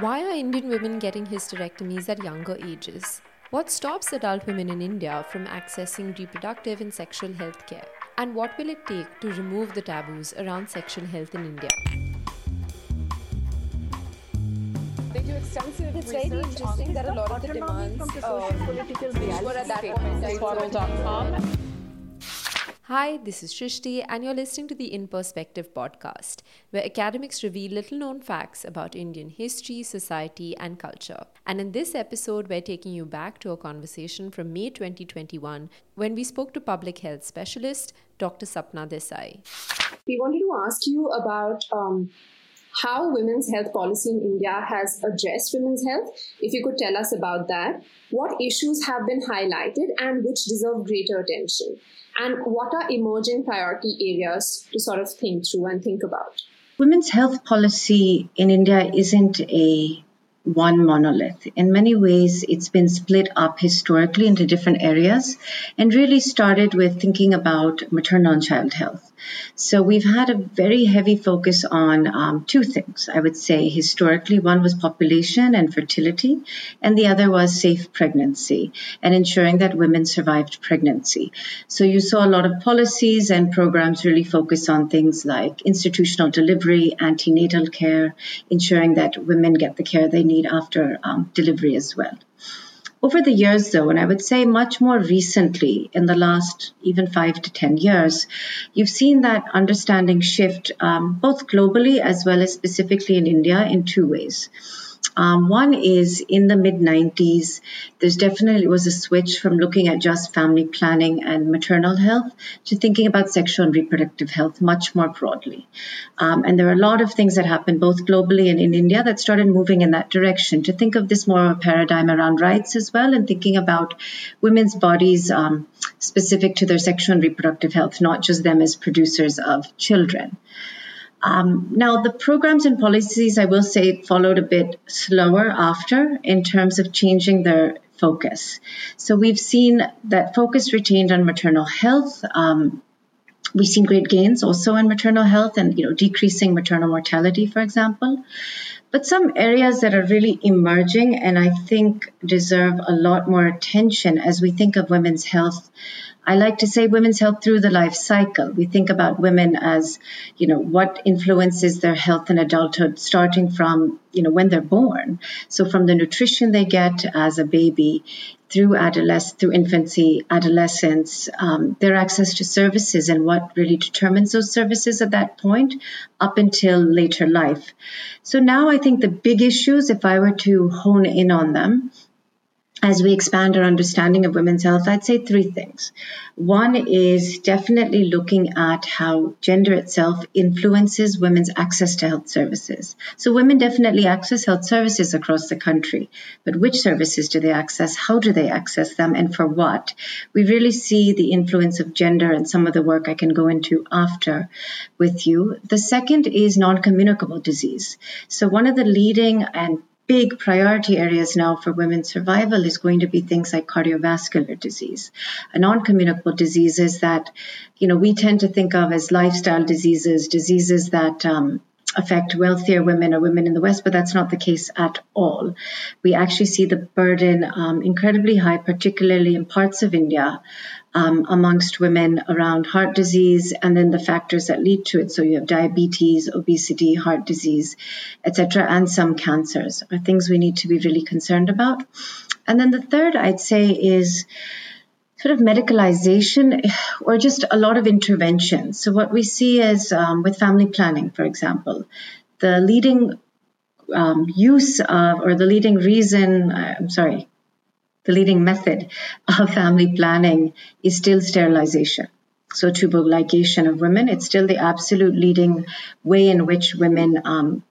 Why are Indian women getting hysterectomies at younger ages? What stops adult women in India from accessing reproductive and sexual health care? And what will it take to remove the taboos around sexual health in India? They do extensive it's very interesting that a lot of the demands uh, which were at that point Hi, this is Shrishti, and you're listening to the In Perspective podcast, where academics reveal little known facts about Indian history, society, and culture. And in this episode, we're taking you back to a conversation from May 2021 when we spoke to public health specialist Dr. Sapna Desai. We wanted to ask you about um, how women's health policy in India has addressed women's health. If you could tell us about that, what issues have been highlighted and which deserve greater attention? And what are emerging priority areas to sort of think through and think about? Women's health policy in India isn't a one monolith. In many ways, it's been split up historically into different areas and really started with thinking about maternal and child health. So we've had a very heavy focus on um, two things, I would say. Historically, one was population and fertility, and the other was safe pregnancy and ensuring that women survived pregnancy. So you saw a lot of policies and programs really focus on things like institutional delivery, antenatal care, ensuring that women get the care they need after um, delivery as well. Over the years, though, and I would say much more recently, in the last even five to 10 years, you've seen that understanding shift um, both globally as well as specifically in India in two ways. Um, one is in the mid 90s, there's definitely was a switch from looking at just family planning and maternal health to thinking about sexual and reproductive health much more broadly. Um, and there are a lot of things that happened both globally and in India that started moving in that direction to think of this more of a paradigm around rights as well and thinking about women's bodies um, specific to their sexual and reproductive health, not just them as producers of children. Um, now, the programs and policies, I will say, followed a bit slower after in terms of changing their focus. So we've seen that focus retained on maternal health. Um, we've seen great gains also in maternal health and you know decreasing maternal mortality, for example. But some areas that are really emerging and I think deserve a lot more attention as we think of women's health I like to say women's health through the life cycle. We think about women as, you know, what influences their health in adulthood, starting from, you know, when they're born. So from the nutrition they get as a baby, through adolescence, through infancy, adolescence, um, their access to services and what really determines those services at that point up until later life. So now I think the big issues, if I were to hone in on them, as we expand our understanding of women's health, I'd say three things. One is definitely looking at how gender itself influences women's access to health services. So, women definitely access health services across the country, but which services do they access? How do they access them? And for what? We really see the influence of gender and some of the work I can go into after with you. The second is non communicable disease. So, one of the leading and big priority areas now for women's survival is going to be things like cardiovascular disease, non-communicable diseases that, you know, we tend to think of as lifestyle diseases, diseases that um, affect wealthier women or women in the West, but that's not the case at all. We actually see the burden um, incredibly high, particularly in parts of India, um, amongst women around heart disease and then the factors that lead to it. So you have diabetes, obesity, heart disease, etc., and some cancers are things we need to be really concerned about. And then the third, I'd say, is sort of medicalization or just a lot of intervention. So what we see is um, with family planning, for example, the leading um, use of or the leading reason, uh, I'm sorry, the leading method of family planning is still sterilization. So, tubal ligation of women, it's still the absolute leading way in which women um,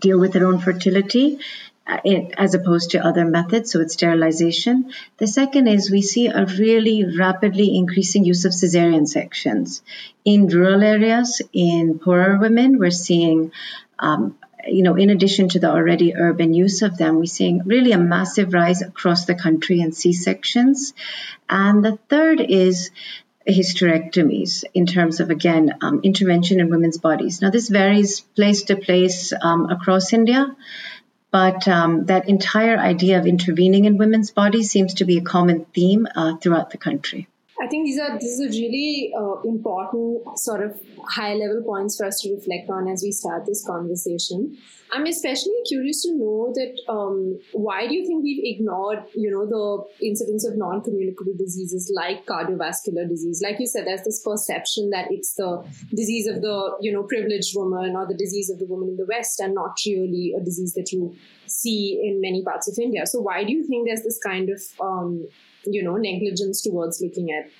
deal with their own fertility. Uh, as opposed to other methods, so it's sterilization. The second is we see a really rapidly increasing use of cesarean sections in rural areas. In poorer women, we're seeing um, you know, in addition to the already urban use of them, we're seeing really a massive rise across the country in C sections. And the third is hysterectomies in terms of, again, um, intervention in women's bodies. Now, this varies place to place um, across India. but um, that entire idea of intervening in women's bodies seems to be a common theme uh, throughout the country. I think these are this is a really uh, important sort of high level points for us to reflect on as we start this conversation. I'm especially curious to know that um, why do you think we've ignored, you know, the incidence of non-communicable diseases like cardiovascular disease? Like you said, there's this perception that it's the disease of the, you know, privileged woman or the disease of the woman in the West, and not really a disease that you see in many parts of India. So why do you think there's this kind of, um, you know, negligence towards looking at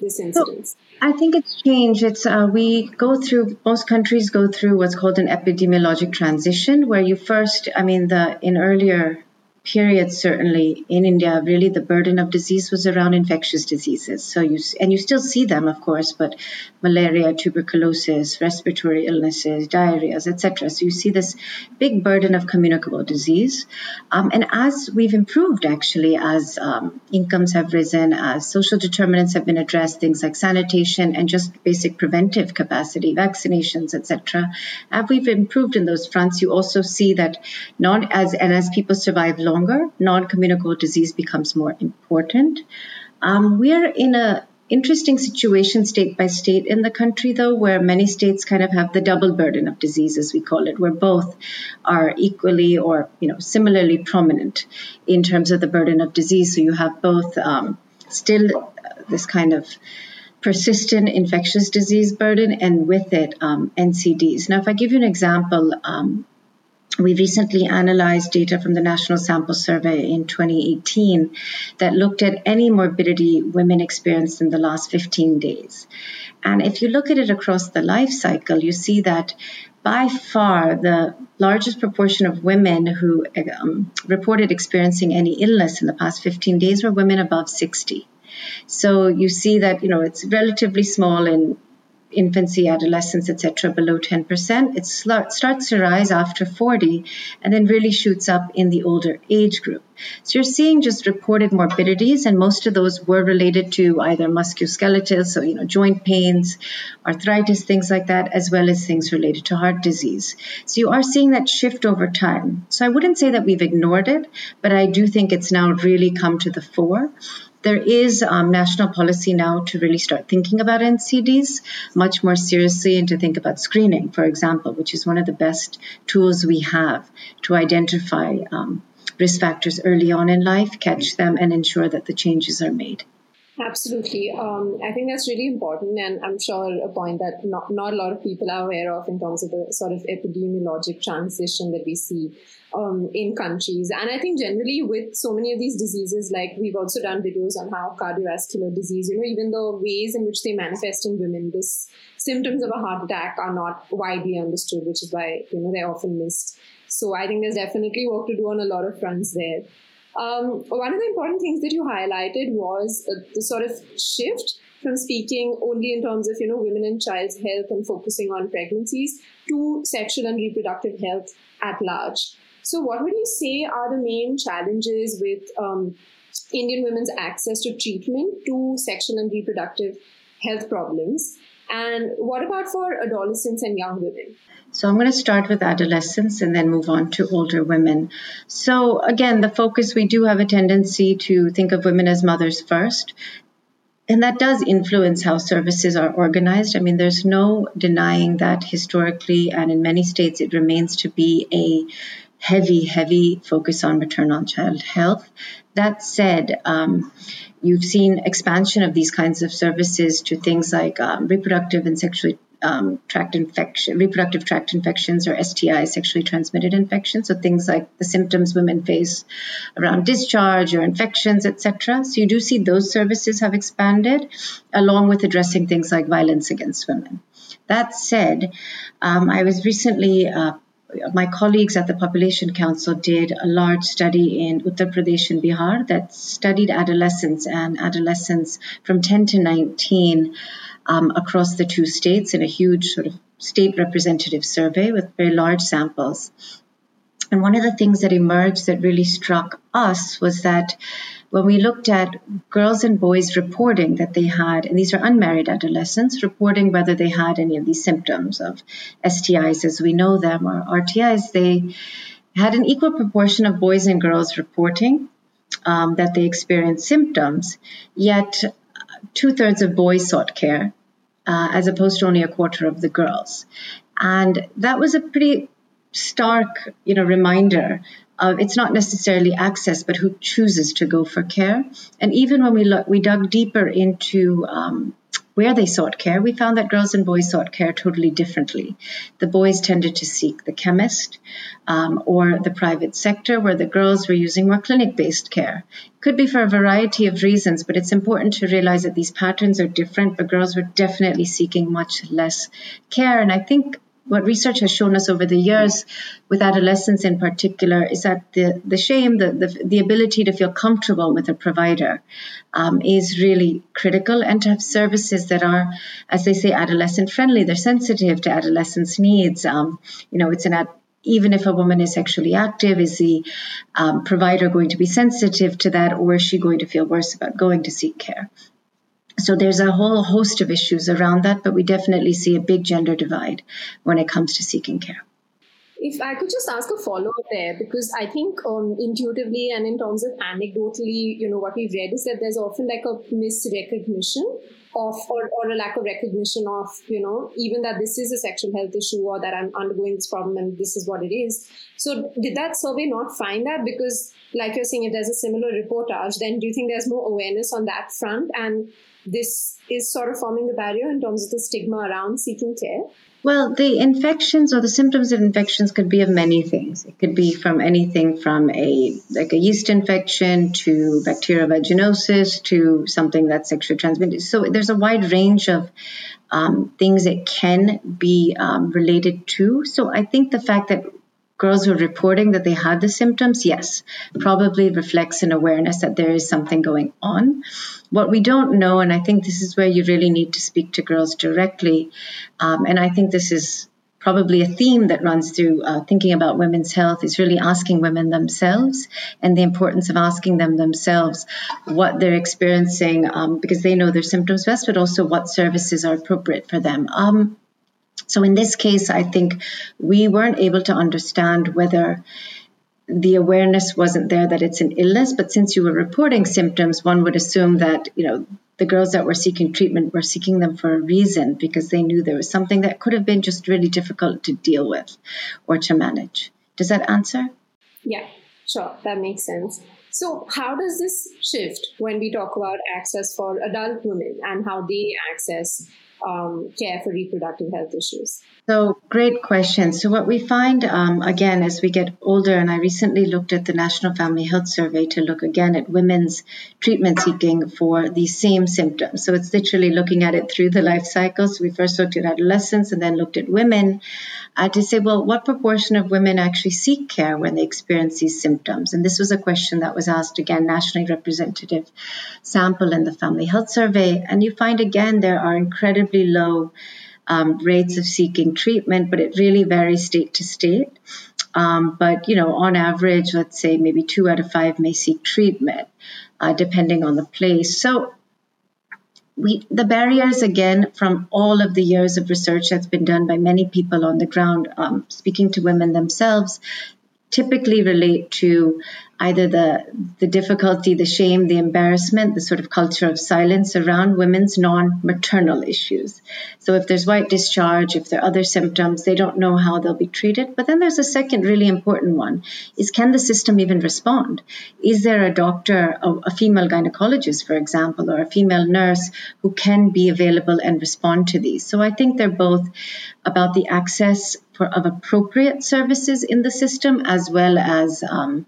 this incidence? So, I think it's changed. It's uh, we go through most countries go through what's called an epidemiologic transition, where you first, I mean, the in earlier period, certainly in India, really the burden of disease was around infectious diseases. So you and you still see them, of course, but malaria, tuberculosis, respiratory illnesses, diarrheas, etc. So you see this big burden of communicable disease. Um, and as we've improved, actually, as um, incomes have risen, as social determinants have been addressed, things like sanitation and just basic preventive capacity, vaccinations, etc. As we've improved in those fronts, you also see that not as and as people survive long longer, non-communicable disease becomes more important. Um, we are in a interesting situation state by state in the country though where many states kind of have the double burden of disease as we call it where both are equally or you know similarly prominent in terms of the burden of disease so you have both um, still this kind of persistent infectious disease burden and with it um, ncds now if i give you an example um, we recently analyzed data from the National Sample Survey in 2018 that looked at any morbidity women experienced in the last 15 days. And if you look at it across the life cycle, you see that by far the largest proportion of women who um, reported experiencing any illness in the past 15 days were women above 60. So you see that you know it's relatively small in infancy, adolescence, etc., below 10%. It starts to rise after 40 and then really shoots up in the older age group. So you're seeing just reported morbidities, and most of those were related to either musculoskeletal, so you know joint pains, arthritis, things like that, as well as things related to heart disease. So you are seeing that shift over time. So I wouldn't say that we've ignored it, but I do think it's now really come to the fore there is um, national policy now to really start thinking about NCDs much more seriously and to think about screening, for example, which is one of the best tools we have to identify um, risk factors early on in life, catch them, and ensure that the changes are made. Absolutely. Um, I think that's really important, and I'm sure a point that not, not a lot of people are aware of in terms of the sort of epidemiologic transition that we see um, in countries. And I think generally with so many of these diseases, like we've also done videos on how cardiovascular disease, you know, even the ways in which they manifest in women, this symptoms of a heart attack are not widely understood, which is why, you know, they're often missed. So I think there's definitely work to do on a lot of fronts there. Um, one of the important things that you highlighted was uh, the sort of shift from speaking only in terms of you know women and child's health and focusing on pregnancies to sexual and reproductive health at large. So, what would you say are the main challenges with um, Indian women's access to treatment to sexual and reproductive health problems? And what about for adolescents and young women? So I'm going to start with adolescents and then move on to older women. So again, the focus we do have a tendency to think of women as mothers first. And that does influence how services are organized. I mean, there's no denying that historically and in many states it remains to be a heavy, heavy focus on maternal child health. That said, um, you've seen expansion of these kinds of services to things like um, reproductive and sexually um, tract infection, reproductive tract infections or STIs, sexually transmitted infections. So things like the symptoms women face around discharge or infections, etc. So you do see those services have expanded, along with addressing things like violence against women. That said, um, I was recently uh, my colleagues at the Population Council did a large study in Uttar Pradesh and Bihar that studied adolescents and adolescents from 10 to 19 um, across the two states in a huge sort of state representative survey with very large samples. And one of the things that emerged that really struck us was that when we looked at girls and boys reporting that they had, and these are unmarried adolescents, reporting whether they had any of these symptoms of STIs as we know them or RTIs, they had an equal proportion of boys and girls reporting um, that they experienced symptoms, yet two thirds of boys sought care, uh, as opposed to only a quarter of the girls. And that was a pretty stark, you know, reminder of it's not necessarily access, but who chooses to go for care. And even when we look, we dug deeper into um, where they sought care, we found that girls and boys sought care totally differently. The boys tended to seek the chemist um, or the private sector, where the girls were using more clinic based care. It Could be for a variety of reasons, but it's important to realize that these patterns are different, but girls were definitely seeking much less care. And I think what research has shown us over the years with adolescents in particular is that the, the shame, the, the, the ability to feel comfortable with a provider um, is really critical and to have services that are, as they say, adolescent friendly. They're sensitive to adolescents' needs. Um, you know, it's an ad- even if a woman is sexually active, is the um, provider going to be sensitive to that or is she going to feel worse about going to seek care? So there's a whole host of issues around that, but we definitely see a big gender divide when it comes to seeking care. If I could just ask a follow up there, because I think um, intuitively and in terms of anecdotally, you know, what we've read is that there's often like a misrecognition of, or, or a lack of recognition of, you know, even that this is a sexual health issue or that I'm undergoing this problem and this is what it is. So did that survey not find that? Because like you're saying, if there's a similar reportage, then do you think there's more awareness on that front? And this is sort of forming the barrier in terms of the stigma around seeking care? Well, the infections or the symptoms of infections could be of many things. It could be from anything from a like a yeast infection to bacterial vaginosis to something that's sexually transmitted. So there's a wide range of um, things that can be um, related to. So I think the fact that girls who are reporting that they had the symptoms, yes, probably reflects an awareness that there is something going on. What we don't know, and I think this is where you really need to speak to girls directly, um, and I think this is probably a theme that runs through uh, thinking about women's health is really asking women themselves and the importance of asking them themselves what they're experiencing um, because they know their symptoms best, but also what services are appropriate for them. Um, so in this case, I think we weren't able to understand whether the awareness wasn't there that it's an illness, but since you were reporting symptoms, one would assume that, you know, the girls that were seeking treatment were seeking them for a reason because they knew there was something that could have been just really difficult to deal with or to manage. Does that answer? Yeah, sure. That makes sense. So, how does this shift when we talk about access for adult women and how they access um, care for reproductive health issues? So, great question. So, what we find um, again as we get older, and I recently looked at the National Family Health Survey to look again at women's treatment seeking for these same symptoms. So, it's literally looking at it through the life cycle. So, we first looked at adolescents and then looked at women uh, to say, well, what proportion of women actually seek care when they experience these symptoms? And this was a question that was asked again, nationally representative sample in the Family Health Survey. And you find again there are incredibly low um, rates of seeking treatment, but it really varies state to state. Um, but you know, on average, let's say maybe two out of five may seek treatment, uh, depending on the place. So we, the barriers again from all of the years of research that's been done by many people on the ground um, speaking to women themselves typically relate to either the the difficulty, the shame, the embarrassment, the sort of culture of silence around women's non-maternal issues. So if there's white discharge, if there are other symptoms, they don't know how they'll be treated. But then there's a second really important one: is can the system even respond? Is there a doctor, a, a female gynecologist, for example, or a female nurse who can be available and respond to these? So I think they're both about the access for, of appropriate services in the system as well as um,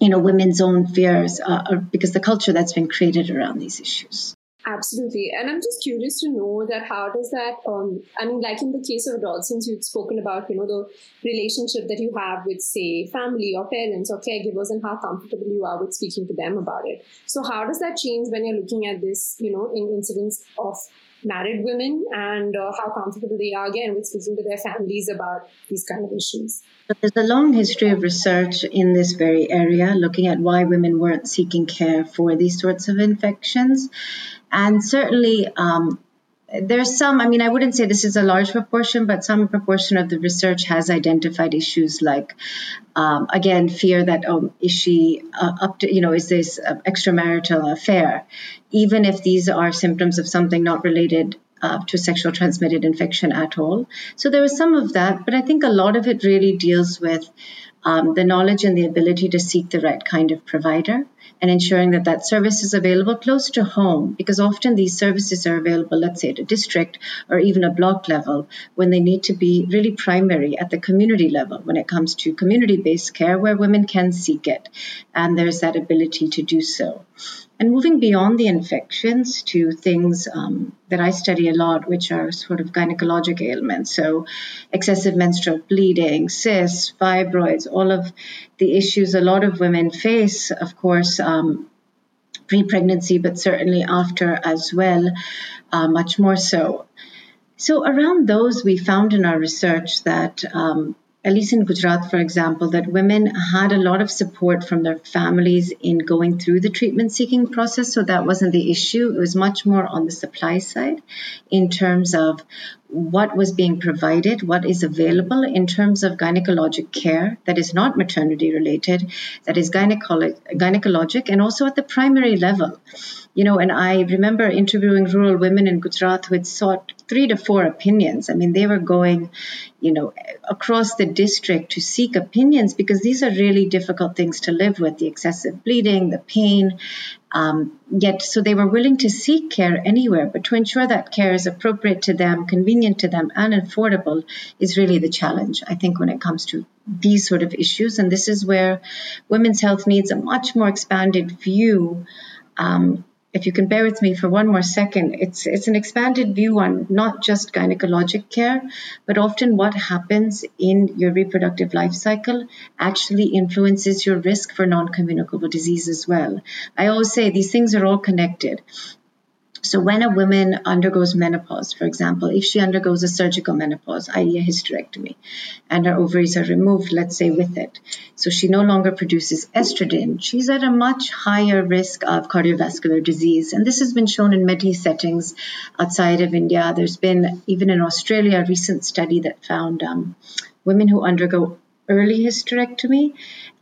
you know women's own fears uh, because the culture that's been created around these issues. Absolutely. And i'm just curious to know that how does that um, i mean like in the case of adults since you've spoken about you know the relationship that you have with say family or parents or caregivers and how comfortable you are with speaking to them about it. So how does that change when you're looking at this you know in incidents of married women and uh, how comfortable they are again with speaking to their families about these kind of issues. There's a long history of research in this very area looking at why women weren't seeking care for these sorts of infections. And certainly, um, there's some, I mean, I wouldn't say this is a large proportion, but some proportion of the research has identified issues like, um, again, fear that, oh, is she uh, up to, you know, is this extramarital affair? Even if these are symptoms of something not related uh, to sexual transmitted infection at all. So there was some of that, but I think a lot of it really deals with um, the knowledge and the ability to seek the right kind of provider and ensuring that that service is available close to home because often these services are available let's say at a district or even a block level when they need to be really primary at the community level when it comes to community based care where women can seek it and there's that ability to do so and moving beyond the infections to things um, that I study a lot, which are sort of gynecologic ailments. So, excessive menstrual bleeding, cysts, fibroids, all of the issues a lot of women face, of course, um, pre pregnancy, but certainly after as well, uh, much more so. So, around those, we found in our research that um, at least in Gujarat, for example, that women had a lot of support from their families in going through the treatment seeking process. So that wasn't the issue. It was much more on the supply side in terms of what was being provided, what is available in terms of gynecologic care that is not maternity related, that is gynecolo- gynecologic, and also at the primary level. You know, and I remember interviewing rural women in Gujarat who had sought three to four opinions. I mean, they were going, you know, across the district to seek opinions because these are really difficult things to live with the excessive bleeding, the pain. Um, yet, so they were willing to seek care anywhere, but to ensure that care is appropriate to them, convenient to them, and affordable is really the challenge, I think, when it comes to these sort of issues. And this is where women's health needs a much more expanded view um, if you can bear with me for one more second, it's it's an expanded view on not just gynecologic care, but often what happens in your reproductive life cycle actually influences your risk for non-communicable disease as well. I always say these things are all connected. So when a woman undergoes menopause, for example, if she undergoes a surgical menopause, i.e. a hysterectomy, and her ovaries are removed, let's say with it, so she no longer produces estrogen, she's at a much higher risk of cardiovascular disease. And this has been shown in many settings outside of India. There's been, even in Australia, a recent study that found um, women who undergo early hysterectomy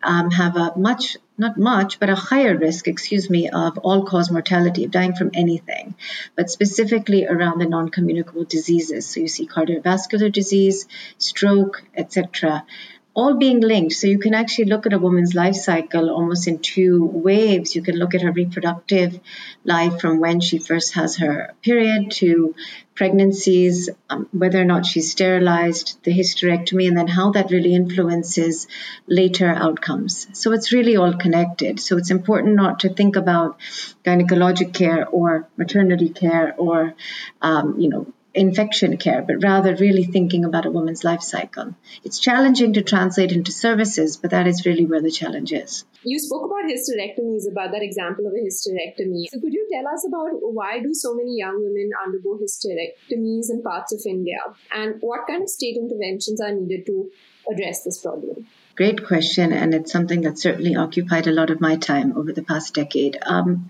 um, have a much not much, but a higher risk, excuse me, of all cause mortality, of dying from anything, but specifically around the non communicable diseases. So you see cardiovascular disease, stroke, etc all being linked. So you can actually look at a woman's life cycle almost in two waves. You can look at her reproductive life from when she first has her period to pregnancies, um, whether or not she's sterilized, the hysterectomy, and then how that really influences later outcomes. So it's really all connected. So it's important not to think about gynecologic care or maternity care or, um, you know, infection care, but rather really thinking about a woman's life cycle. It's challenging to translate into services, but that is really where the challenge is. You spoke about hysterectomies, about that example of a hysterectomy. So could you tell us about why do so many young women undergo hysterectomies in parts of India, and what kind of state interventions are needed to address this problem? Great question, and it's something that certainly occupied a lot of my time over the past decade. Um,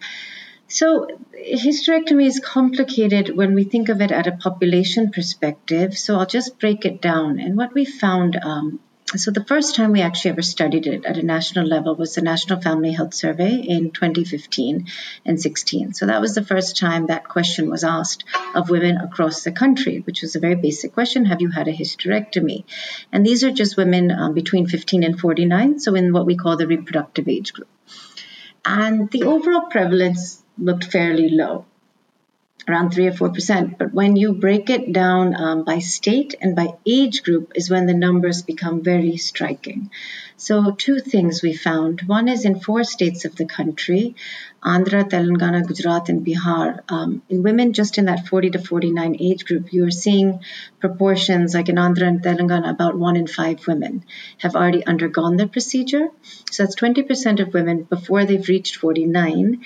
so, hysterectomy is complicated when we think of it at a population perspective. So, I'll just break it down. And what we found um, so, the first time we actually ever studied it at a national level was the National Family Health Survey in 2015 and 16. So, that was the first time that question was asked of women across the country, which was a very basic question Have you had a hysterectomy? And these are just women um, between 15 and 49, so in what we call the reproductive age group. And the overall prevalence looked fairly low, around 3 or 4%. But when you break it down um, by state and by age group, is when the numbers become very striking. So, two things we found. One is in four states of the country Andhra, Telangana, Gujarat, and Bihar. Um, in women just in that 40 to 49 age group, you are seeing proportions like in Andhra and Telangana, about one in five women have already undergone the procedure. So, that's 20% of women before they've reached 49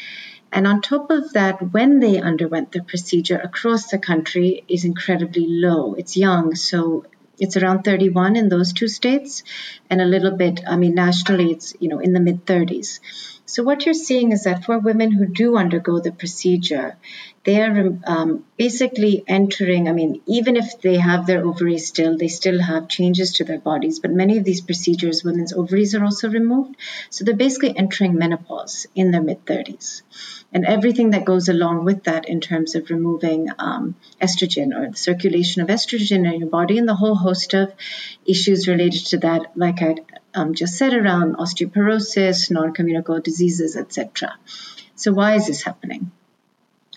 and on top of that, when they underwent the procedure across the country is incredibly low. It's young, so it's around 31 in those two states, and a little bit, I mean, nationally, it's, you know, in the mid 30s. So what you're seeing is that for women who do undergo the procedure, they're um, basically entering. I mean, even if they have their ovaries still, they still have changes to their bodies. But many of these procedures, women's ovaries are also removed. So they're basically entering menopause in their mid 30s. And everything that goes along with that in terms of removing um, estrogen or the circulation of estrogen in your body, and the whole host of issues related to that, like I um, just said, around osteoporosis, non communicable diseases, etc. So, why is this happening?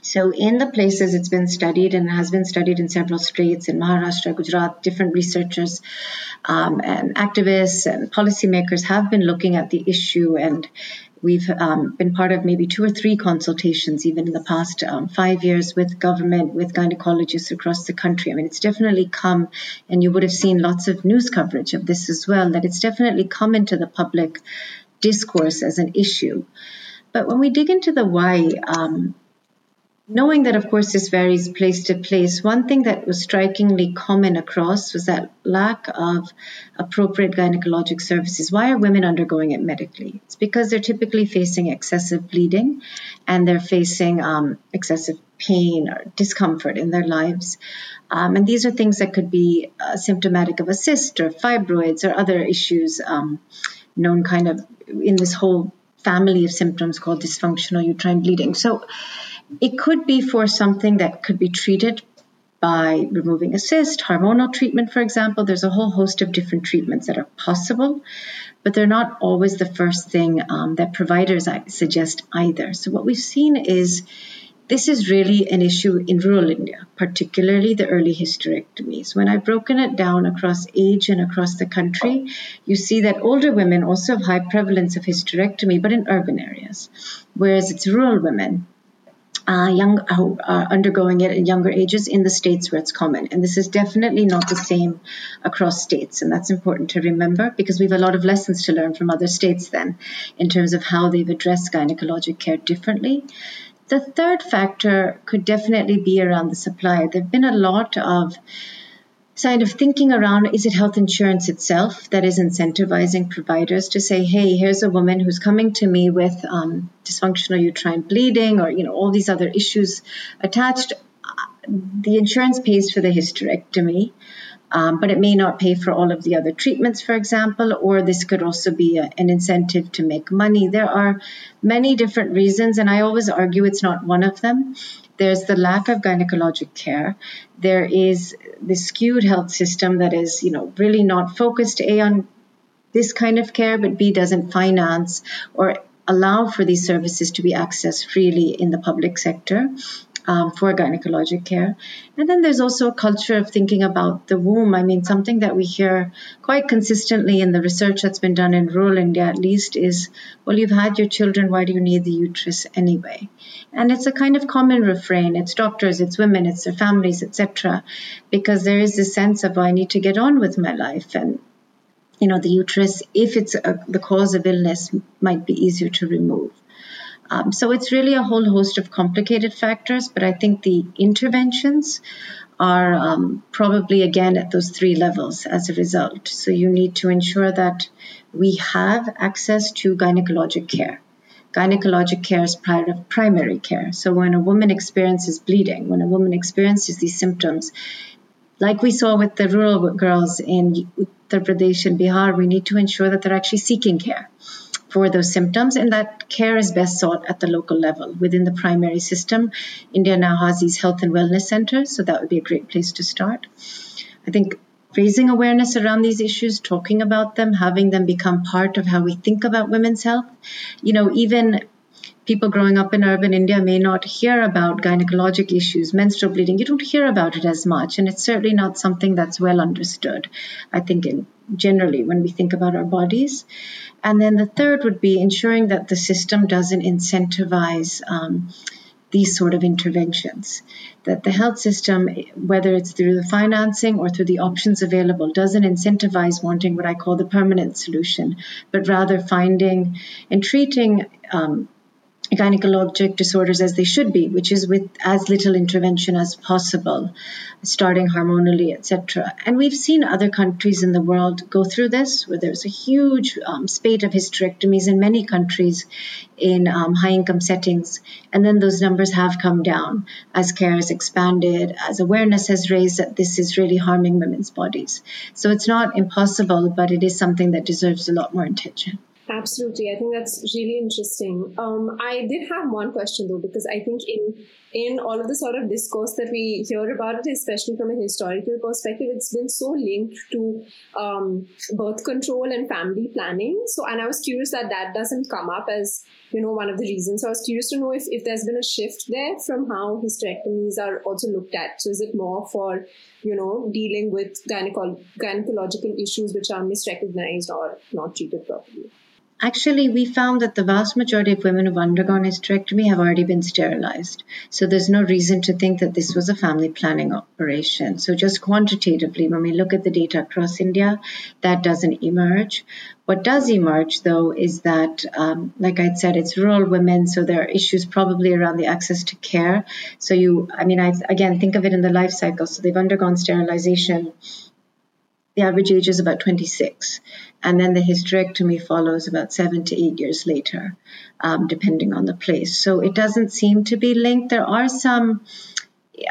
So, in the places it's been studied and has been studied in several states, in Maharashtra, Gujarat, different researchers um, and activists and policymakers have been looking at the issue and We've um, been part of maybe two or three consultations, even in the past um, five years, with government, with gynecologists across the country. I mean, it's definitely come, and you would have seen lots of news coverage of this as well, that it's definitely come into the public discourse as an issue. But when we dig into the why, um, knowing that, of course, this varies place to place, one thing that was strikingly common across was that lack of appropriate gynecologic services. Why are women undergoing it medically? It's because they're typically facing excessive bleeding and they're facing um, excessive pain or discomfort in their lives. Um, and these are things that could be uh, symptomatic of a cyst or fibroids or other issues um, known kind of in this whole family of symptoms called dysfunctional uterine bleeding. So it could be for something that could be treated by removing a cyst, hormonal treatment, for example. There's a whole host of different treatments that are possible, but they're not always the first thing um, that providers suggest either. So, what we've seen is this is really an issue in rural India, particularly the early hysterectomies. When I've broken it down across age and across the country, you see that older women also have high prevalence of hysterectomy, but in urban areas, whereas it's rural women uh, young who are undergoing it at younger ages in the states where it's common. And this is definitely not the same across states. And that's important to remember because we have a lot of lessons to learn from other states then in terms of how they've addressed gynecologic care differently. The third factor could definitely be around the supply. There have been a lot of kind of thinking around is it health insurance itself that is incentivizing providers to say, hey, here's a woman who's coming to me with um, dysfunctional uterine bleeding or you know all these other issues attached. The insurance pays for the hysterectomy. Um, but it may not pay for all of the other treatments, for example, or this could also be a, an incentive to make money. There are many different reasons, and I always argue it's not one of them. There's the lack of gynecologic care. There is the skewed health system that is, you know, really not focused A on this kind of care, but B doesn't finance or allow for these services to be accessed freely in the public sector um, for gynecologic care. And then there's also a culture of thinking about the womb. I mean, something that we hear quite consistently in the research that's been done in rural India, at least, is well, you've had your children, why do you need the uterus anyway? And it's a kind of common refrain. It's doctors, it's women, it's their families, etc. Because there is this sense of, well, I need to get on with my life. And you know, the uterus, if it's a, the cause of illness, might be easier to remove. Um, so it's really a whole host of complicated factors, but I think the interventions are um, probably again at those three levels as a result. So you need to ensure that we have access to gynecologic care. Gynecologic care is part of primary care. So when a woman experiences bleeding, when a woman experiences these symptoms, like we saw with the rural girls in Uttar Pradesh and Bihar, we need to ensure that they're actually seeking care for those symptoms, and that care is best sought at the local level within the primary system. India now has these health and wellness centers, so that would be a great place to start. I think raising awareness around these issues, talking about them, having them become part of how we think about women's health. You know, even people growing up in urban India may not hear about gynecologic issues, menstrual bleeding. You don't hear about it as much, and it's certainly not something that's well understood. I think in generally when we think about our bodies. And then the third would be ensuring that the system doesn't incentivize um, these sort of interventions. That the health system, whether it's through the financing or through the options available, doesn't incentivize wanting what I call the permanent solution, but rather finding and treating um, gynecologic disorders as they should be, which is with as little intervention as possible, starting hormonally, etc. And we've seen other countries in the world go through this, where there's a huge um, spate of hysterectomies in many countries in um, high income settings. And then those numbers have come down as care has expanded, as awareness has raised that this is really harming women's bodies. So it's not impossible, but it is something that deserves a lot more attention. Absolutely, I think that's really interesting. Um, I did have one question though, because I think in in all of the sort of discourse that we hear about it, especially from a historical perspective, it's been so linked to um, birth control and family planning. So, and I was curious that that doesn't come up as you know one of the reasons. So, I was curious to know if if there's been a shift there from how hysterectomies are also looked at. So, is it more for you know dealing with gyneco- gynecological issues which are misrecognized or not treated properly? Actually, we found that the vast majority of women who've undergone hysterectomy have already been sterilized. So there's no reason to think that this was a family planning operation. So just quantitatively, when we look at the data across India, that doesn't emerge. What does emerge, though, is that, um, like I said, it's rural women, so there are issues probably around the access to care. So you, I mean, I again think of it in the life cycle. So they've undergone sterilization the average age is about 26. And then the hysterectomy follows about seven to eight years later, um, depending on the place. So it doesn't seem to be linked. There are some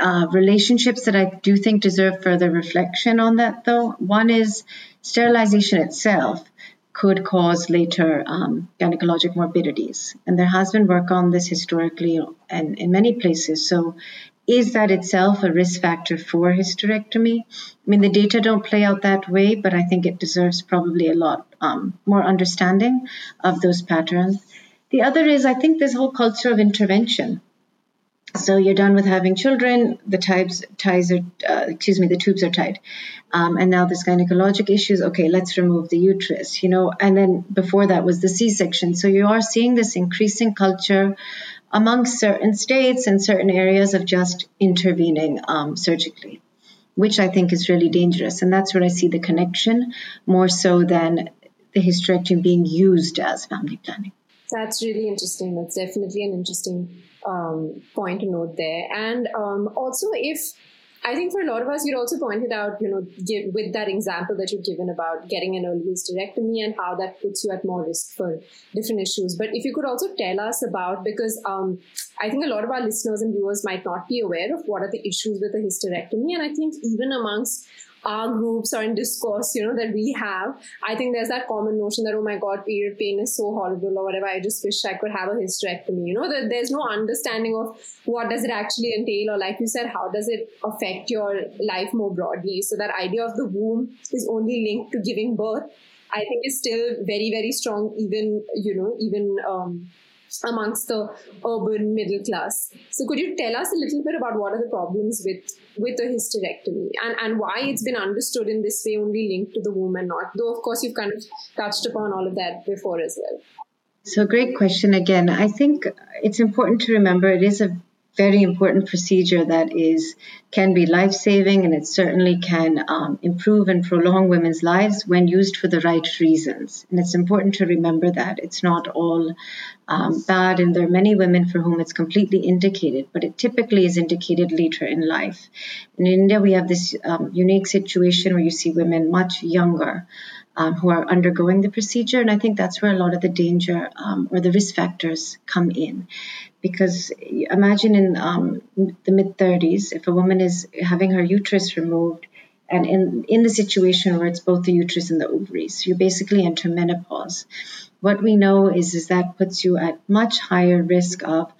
uh, relationships that I do think deserve further reflection on that, though. One is sterilization itself could cause later um, gynecologic morbidities. And there has been work on this historically and in many places. So is that itself a risk factor for hysterectomy? I mean, the data don't play out that way, but I think it deserves probably a lot um, more understanding of those patterns. The other is, I think, this whole culture of intervention. So you're done with having children, the ties, ties are, uh, excuse me, the tubes are tied. Um, and now there's gynecologic issues. Okay, let's remove the uterus, you know, and then before that was the C-section. So you are seeing this increasing culture amongst certain states and certain areas of just intervening um, surgically, which I think is really dangerous. And that's where I see the connection more so than the hysterectomy being used as family planning. That's really interesting. That's definitely an interesting um, point to note there. And um, also, if I think for a lot of us, you'd also pointed out, you know, give, with that example that you've given about getting an early hysterectomy and how that puts you at more risk for different issues. But if you could also tell us about, because um, I think a lot of our listeners and viewers might not be aware of what are the issues with a hysterectomy. And I think even amongst our groups or in discourse, you know, that we have, I think there's that common notion that, oh my God, period pain is so horrible or whatever. I just wish I could have a hysterectomy. You know, that there's no understanding of what does it actually entail or like you said, how does it affect your life more broadly? So that idea of the womb is only linked to giving birth. I think is still very, very strong, even, you know, even um, amongst the urban middle class. So could you tell us a little bit about what are the problems with with a hysterectomy and, and why it's been understood in this way only linked to the womb and not though of course you've kind of touched upon all of that before as well. So great question again. I think it's important to remember it is a very important procedure that is can be life saving and it certainly can um, improve and prolong women's lives when used for the right reasons. And it's important to remember that it's not all um, bad, and there are many women for whom it's completely indicated, but it typically is indicated later in life. In India, we have this um, unique situation where you see women much younger. Um, who are undergoing the procedure. And I think that's where a lot of the danger um, or the risk factors come in because imagine in um, the mid 30s, if a woman is having her uterus removed, and in, in the situation where it's both the uterus and the ovaries, you basically enter menopause. What we know is, is that puts you at much higher risk of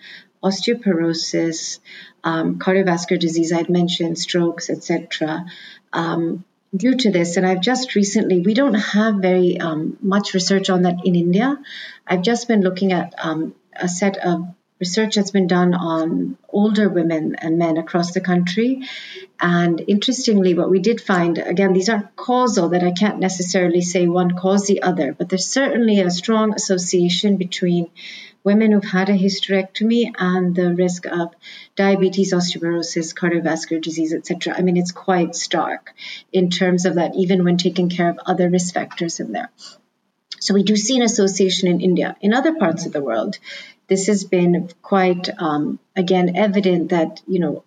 osteoporosis, um, cardiovascular disease, I'd mentioned, strokes, etc. Um, due to this, and I've just recently, we don't have very um, much research on that in India. I've just been looking at um, a set of research that's been done on older women and men across the country. And interestingly, what we did find again, these aren't causal, that I can't necessarily say one caused the other, but there's certainly a strong association between women who've had a hysterectomy and the risk of diabetes, osteoporosis, cardiovascular disease, etc. I mean, it's quite stark in terms of that, even when taking care of other risk factors in there. So we do see an association in India. In other parts of the world, this has been quite, um, again, evident that, you know,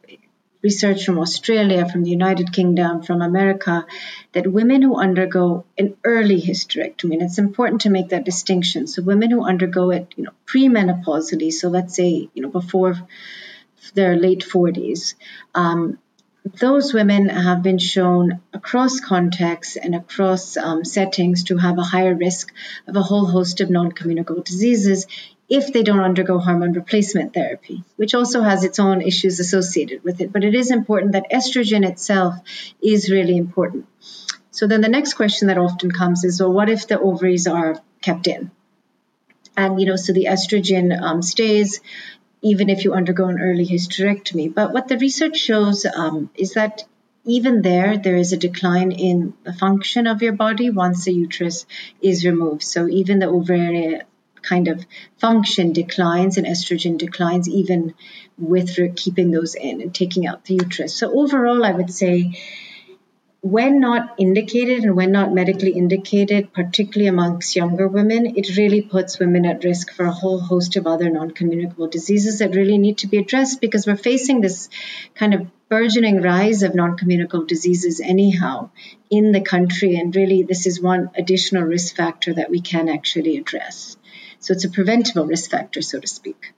research from Australia, from the United Kingdom, from America, that women who undergo an early hysterectomy, and it's important to make that distinction. So women who undergo it, you know, premenopausally, so let's say, you know, before their late 40s, um, those women have been shown across contexts and across um, settings to have a higher risk of a whole host of non communicable diseases if they don't undergo hormone replacement therapy, which also has its own issues associated with it. But it is important that estrogen itself is really important. So then the next question that often comes is well, what if the ovaries are kept in? And, you know, so the estrogen um, stays even if you undergo an early hysterectomy. But what the research shows um, is that even there, there is a decline in the function of your body once the uterus is removed. So even the ovarian kind of function declines and estrogen declines even with keeping those in and taking out the uterus. So overall, I would say when not indicated and when not medically indicated, particularly amongst younger women, it really puts women at risk for a whole host of other non communicable diseases that really need to be addressed because we're facing this kind of burgeoning rise of non communicable diseases, anyhow, in the country. And really, this is one additional risk factor that we can actually address. So it's a preventable risk factor, so to speak.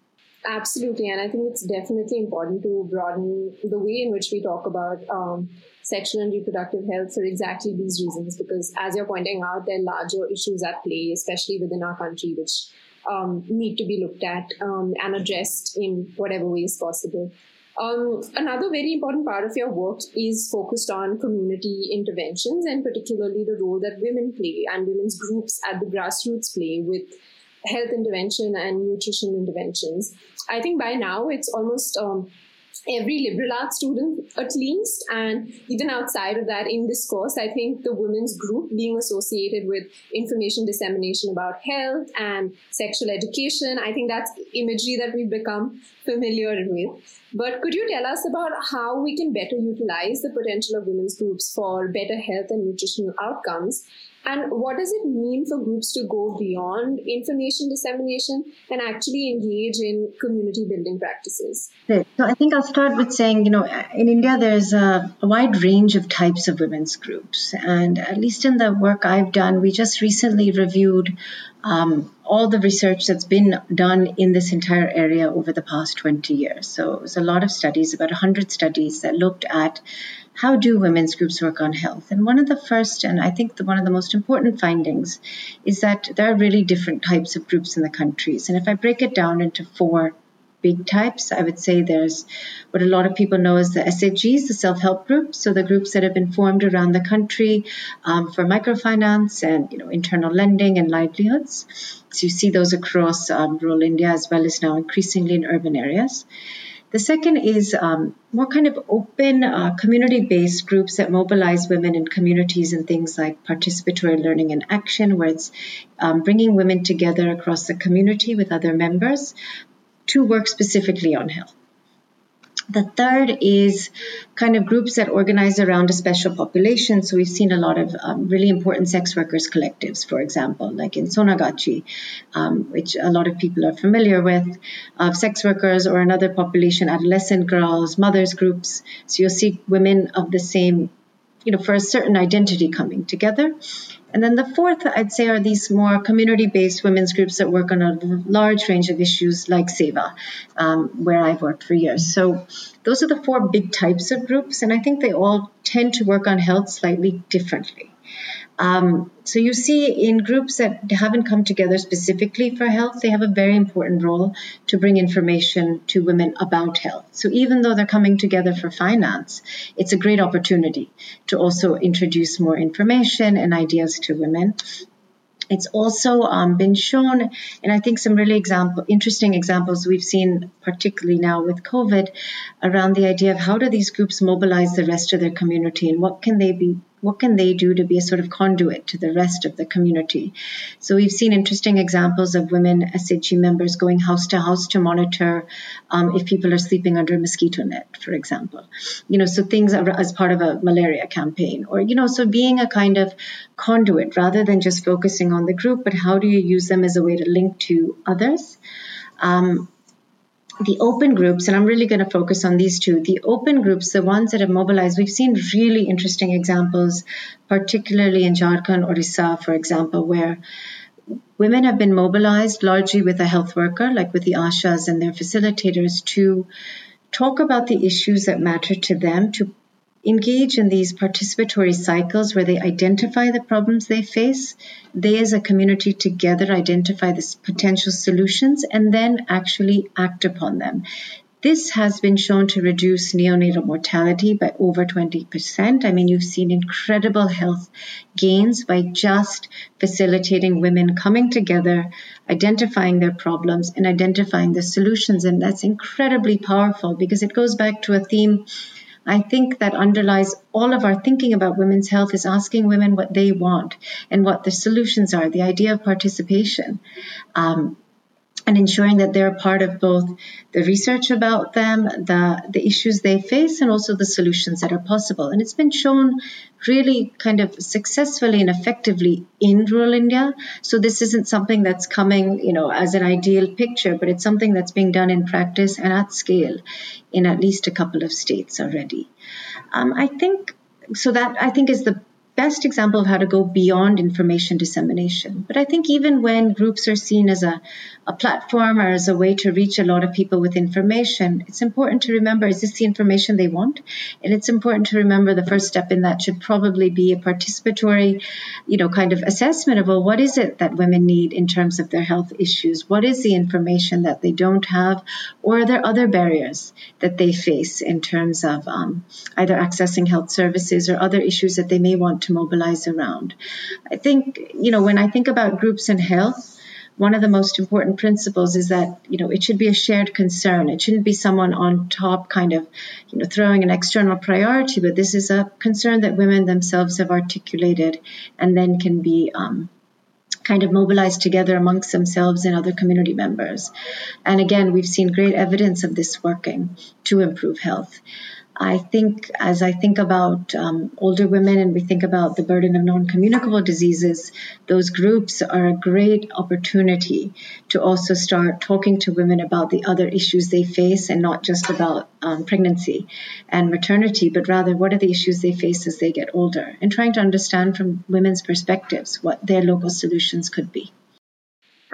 Absolutely, and I think it's definitely important to broaden the way in which we talk about um, sexual and reproductive health for exactly these reasons. Because as you're pointing out, there are larger issues at play, especially within our country, which um, need to be looked at um, and addressed in whatever way is possible. Um, another very important part of your work is focused on community interventions and particularly the role that women play and women's groups at the grassroots play with health intervention and nutrition interventions. I think by now it's almost um, every liberal arts student at least and even outside of that in this course i think the women's group being associated with information dissemination about health and sexual education i think that's imagery that we've become familiar with but could you tell us about how we can better utilize the potential of women's groups for better health and nutritional outcomes and what does it mean for groups to go beyond information dissemination and actually engage in community building practices? So I think I'll start with saying, you know, in India, there's a, a wide range of types of women's groups. And at least in the work I've done, we just recently reviewed um, all the research that's been done in this entire area over the past 20 years. So it was a lot of studies, about 100 studies that looked at how do women's groups work on health? And one of the first, and I think the, one of the most important findings, is that there are really different types of groups in the countries. And if I break it down into four big types, I would say there's what a lot of people know as the SHGs, the self-help groups. So the groups that have been formed around the country um, for microfinance and you know internal lending and livelihoods. So you see those across um, rural India as well as now increasingly in urban areas. The second is um, more kind of open uh, community based groups that mobilize women in communities and things like participatory learning and action, where it's um, bringing women together across the community with other members to work specifically on health. The third is kind of groups that organize around a special population. So we've seen a lot of um, really important sex workers collectives, for example, like in Sonagachi, um, which a lot of people are familiar with, of sex workers or another population, adolescent girls, mothers groups. So you'll see women of the same, you know, for a certain identity coming together. And then the fourth, I'd say, are these more community based women's groups that work on a large range of issues like SEWA, um, where I've worked for years. So those are the four big types of groups, and I think they all tend to work on health slightly differently. Um, so you see in groups that haven't come together specifically for health, they have a very important role to bring information to women about health. So even though they're coming together for finance, it's a great opportunity to also introduce more information and ideas to women it's also um, been shown, and I think some really example, interesting examples we've seen, particularly now with COVID, around the idea of how do these groups mobilize the rest of their community and what can they be what can they do to be a sort of conduit to the rest of the community? So we've seen interesting examples of women SHG members going house to house to monitor um, if people are sleeping under a mosquito net, for example. You know, so things as part of a malaria campaign, or you know, so being a kind of conduit rather than just focusing on the group, but how do you use them as a way to link to others? Um, the open groups, and I'm really going to focus on these two. The open groups, the ones that have mobilized, we've seen really interesting examples, particularly in Jharkhand, Orissa, for example, where women have been mobilized largely with a health worker, like with the ASHAs and their facilitators, to talk about the issues that matter to them, to engage in these participatory cycles where they identify the problems they face, they as a community together identify the potential solutions, and then actually act upon them. This has been shown to reduce neonatal mortality by over 20%. I mean, you've seen incredible health gains by just facilitating women coming together, identifying their problems, and identifying the solutions. And that's incredibly powerful because it goes back to a theme I think that underlies all of our thinking about women's health is asking women what they want and what the solutions are, the idea of participation. Um, and ensuring that they're part of both the research about them, the, the issues they face, and also the solutions that are possible. And it's been shown really kind of successfully and effectively in rural India. So this isn't something that's coming, you know, as an ideal picture, but it's something that's being done in practice and at scale in at least a couple of states already. Um, I think so that I think is the best example of how to go beyond information dissemination. But I think even when groups are seen as a, a platform or as a way to reach a lot of people with information, it's important to remember is this the information they want? And it's important to remember the first step in that should probably be a participatory, you know, kind of assessment of, well, what is it that women need in terms of their health issues? What is the information that they don't have? Or are there other barriers that they face in terms of um, either accessing health services or other issues that they may want to to mobilize around. I think, you know, when I think about groups and health, one of the most important principles is that you know it should be a shared concern. It shouldn't be someone on top kind of you know throwing an external priority but this is a concern that women themselves have articulated and then can be um, kind of mobilized together amongst themselves and other community members. And again we've seen great evidence of this working to improve health I think as I think about um, older women and we think about the burden of non communicable diseases, those groups are a great opportunity to also start talking to women about the other issues they face and not just about um, pregnancy and maternity, but rather what are the issues they face as they get older and trying to understand from women's perspectives what their local solutions could be.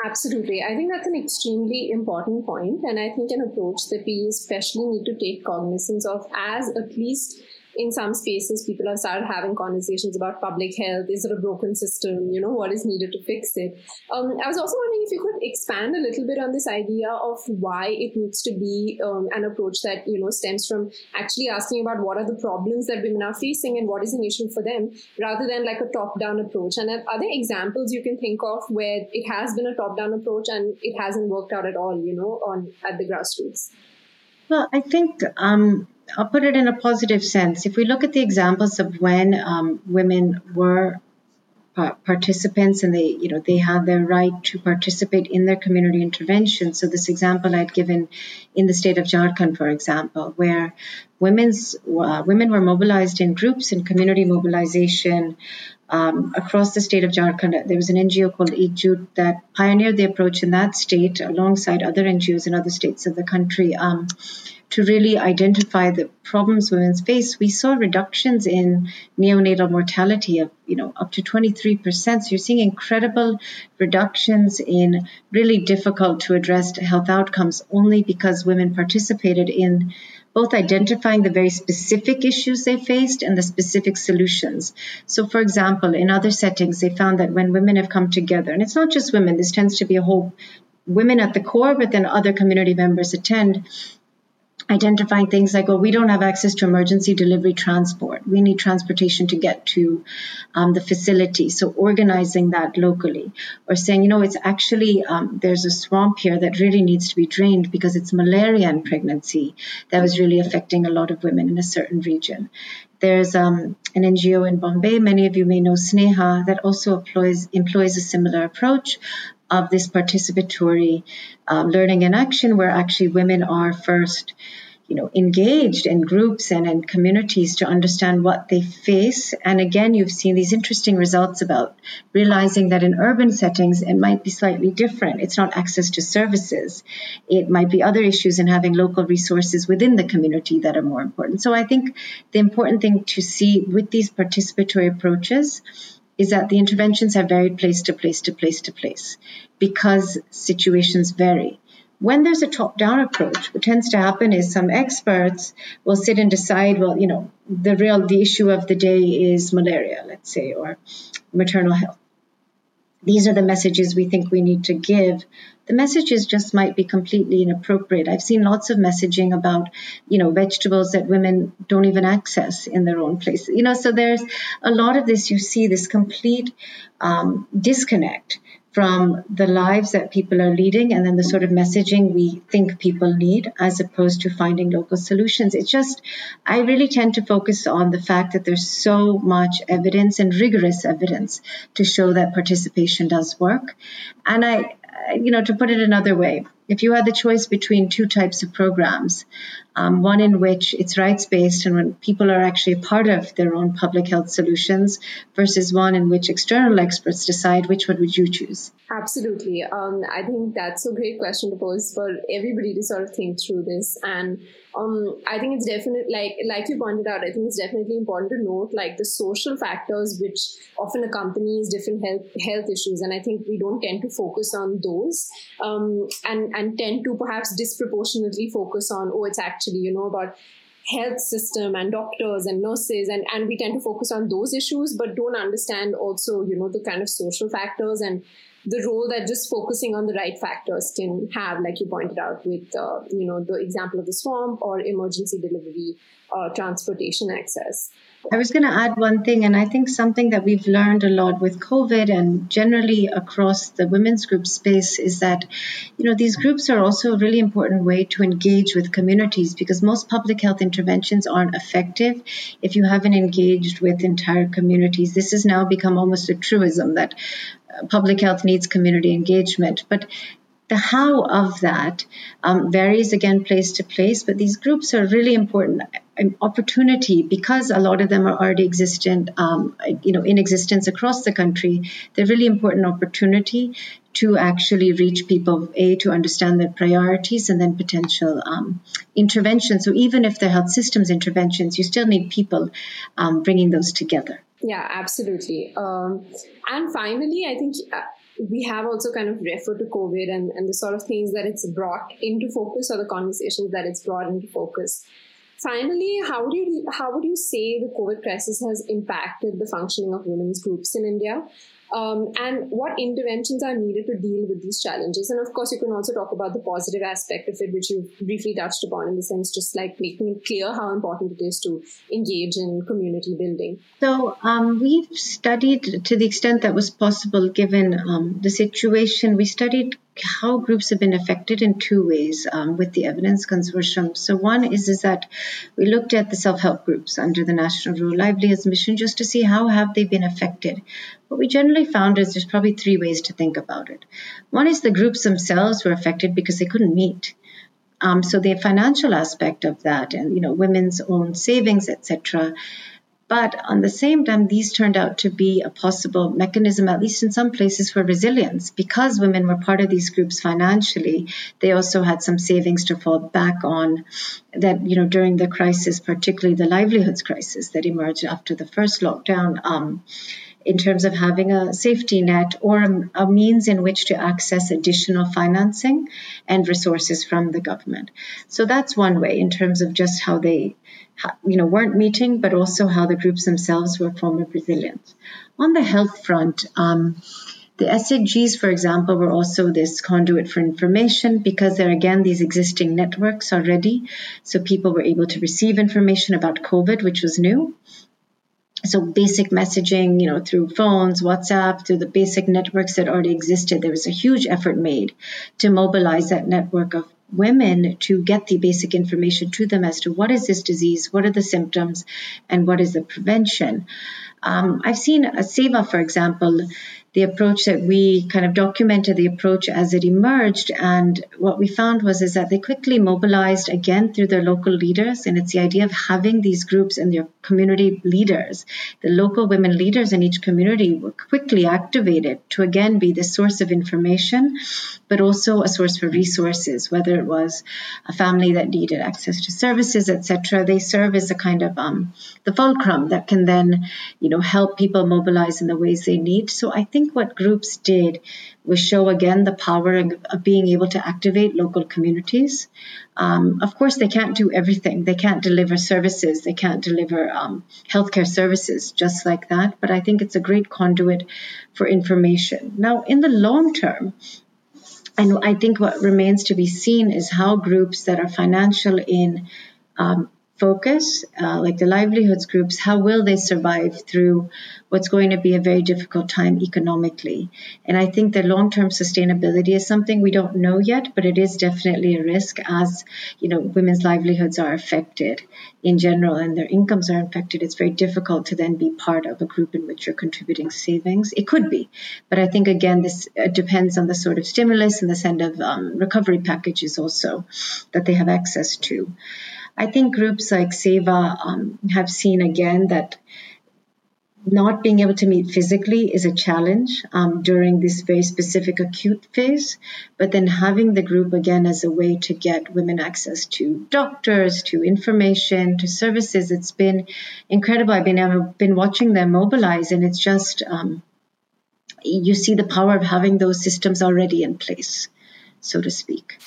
Absolutely. I think that's an extremely important point, and I think an approach that we especially need to take cognizance of as at least in some spaces, people have started having conversations about public health. Is it a broken system? You know, what is needed to fix it? Um, I was also wondering if you could expand a little bit on this idea of why it needs to be um, an approach that, you know, stems from actually asking about what are the problems that women are facing and what is an issue for them rather than like a top down approach. And are there examples you can think of where it has been a top down approach and it hasn't worked out at all, you know, on at the grassroots? Well, I think um, I'll put it in a positive sense. If we look at the examples of when um, women were participants and they, you know, they had their right to participate in their community intervention. So this example I'd given in the state of Jharkhand, for example, where women's uh, women were mobilized in groups and community mobilization um, across the state of Jharkhand. There was an NGO called Ekjut that pioneered the approach in that state alongside other NGOs in other states of the country. Um, to really identify the problems women face, we saw reductions in neonatal mortality of, you know, up to 23%. So you're seeing incredible reductions in really difficult to address health outcomes only because women participated in both identifying the very specific issues they faced and the specific solutions. So, for example, in other settings, they found that when women have come together, and it's not just women, this tends to be a whole women at the core, but then other community members attend, identifying things like, well, we don't have access to emergency delivery transport. We need transportation to get to um, the facility. So organizing that locally or saying, you know, it's actually, um, there's a swamp here that really needs to be drained because it's malaria and pregnancy that was really affecting a lot of women in a certain region. There's um, an NGO in Bombay, many of you may know Sneha, that also employs, employs a similar approach of this participatory uh, learning and action where actually women are first you know, engaged in groups and in communities to understand what they face. And again, you've seen these interesting results about realizing that in urban settings, it might be slightly different. It's not access to services. It might be other issues in having local resources within the community that are more important. So I think the important thing to see with these participatory approaches is that the interventions have varied place to place to place to place because situations vary. When there's a top down approach, what tends to happen is some experts will sit and decide, well, you know, the real, the issue of the day is malaria, let's say, or maternal health. These are the messages we think we need to give. The messages just might be completely inappropriate. I've seen lots of messaging about, you know, vegetables that women don't even access in their own place. You know, so there's a lot of this. You see this complete um, disconnect from the lives that people are leading and then the sort of messaging we think people need as opposed to finding local solutions. It's just, I really tend to focus on the fact that there's so much evidence and rigorous evidence to show that participation does work. And I, you know, to put it another way, if you had the choice between two types of programs, um, one in which it's rights based and when people are actually part of their own public health solutions, versus one in which external experts decide, which one would you choose? Absolutely. Um, I think that's a great question to pose for everybody to sort of think through this. And um, I think it's definitely like like you pointed out. I think it's definitely important to note like the social factors which often accompanies different health health issues, and I think we don't tend to focus on those, um, and and tend to perhaps disproportionately focus on oh it's actually you know about health system and doctors and nurses and and we tend to focus on those issues but don't understand also you know the kind of social factors and the role that just focusing on the right factors can have, like you pointed out with, uh, you know, the example of the swamp or emergency delivery or transportation access. I was going to add one thing, and I think something that we've learned a lot with COVID and generally across the women's group space is that, you know, these groups are also a really important way to engage with communities because most public health interventions aren't effective if you haven't engaged with entire communities. This has now become almost a truism that public health needs community engagement. But the how of that um, varies again place to place, but these groups are really important an opportunity because a lot of them are already existent, um, you know, in existence across the country. They're really important opportunity to actually reach people, a to understand their priorities and then potential um, interventions. So even if they're health systems interventions, you still need people um, bringing those together. Yeah, absolutely. Um, and finally, I think. Uh, we have also kind of referred to COVID and, and the sort of things that it's brought into focus or the conversations that it's brought into focus. Finally, how do you how would you say the COVID crisis has impacted the functioning of women's groups in India? um, and what interventions are needed to deal with these challenges. And of course, you can also talk about the positive aspect of it, which you briefly touched upon in the sense just like making it clear how important it is to engage in community building. So, um, we've studied to the extent that was possible given um, the situation, we studied how groups have been affected in two ways um, with the evidence consortium. So one is is that we looked at the self-help groups under the National Rural Livelihoods Mission just to see how have they been affected. What we generally found is there's probably three ways to think about it. One is the groups themselves were affected because they couldn't meet. Um, so the financial aspect of that, and you know, women's own savings, etc but on the same time, these turned out to be a possible mechanism, at least in some places, for resilience. Because women were part of these groups financially, they also had some savings to fall back on that, you know, during the crisis, particularly the livelihoods crisis that emerged after the first lockdown. Um, in terms of having a safety net or a, a, means in which to access additional financing and resources from the government. So that's one way in terms of just how they, you know, weren't meeting, but also how the groups themselves were form of resilience. On the health front, um, the SHGs, for example, were also this conduit for information because there are again these existing networks already. So people were able to receive information about COVID, which was new so basic messaging you know through phones whatsapp through the basic networks that already existed there was a huge effort made to mobilize that network of women to get the basic information to them as to what is this disease what are the symptoms and what is the prevention. Um, i've seen a SEWA for example the approach that we kind of documented the approach as it emerged. And what we found was is that they quickly mobilized again through their local leaders. And it's the idea of having these groups and their community leaders, the local women leaders in each community were quickly activated to again be the source of information, but also a source for resources, whether it was a family that needed access to services, etc. They serve as a kind of um, the fulcrum that can then, you know, help people mobilize in the ways they need. So I think what groups did was show again the power of being able to activate local communities. Um, of course, they can't do everything. They can't deliver services. They can't deliver um, healthcare services just like that. But I think it's a great conduit for information. Now, in the long term, and I think what remains to be seen is how groups that are financial in um, focus, uh, like the livelihoods groups, how will they survive through what's going to be a very difficult time economically? And I think that long-term sustainability is something we don't know yet, but it is definitely a risk as you know women's livelihoods are affected in general and their incomes are affected. It's very difficult to then be part of a group in which you're contributing savings. It could be, but I think again this uh, depends on the sort of stimulus and the send of um, recovery packages also that they have access to. I think groups like SEWA um, have seen again that not being able to meet physically is a challenge um, during this very specific acute phase. But then having the group again as a way to get women access to doctors, to information, to services, it's been incredible. I've been, I've been watching them mobilize, and it's just, um, you see the power of having those systems already in place so to speak.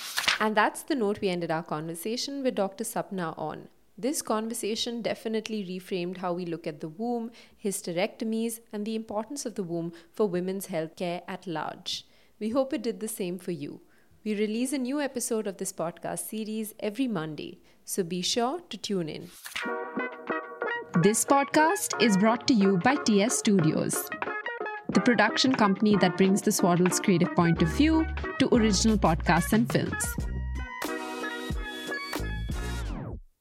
And that's the note we ended our conversation with Dr. Sapna on. This conversation definitely reframed how we look at the womb, hysterectomies, and the importance of the womb for women's healthcare at large. We hope it did the same for you. We release a new episode of this podcast series every Monday, so be sure to tune in. This podcast is brought to you by TS Studios the production company that brings the Swaddles creative point of view to original podcasts and films.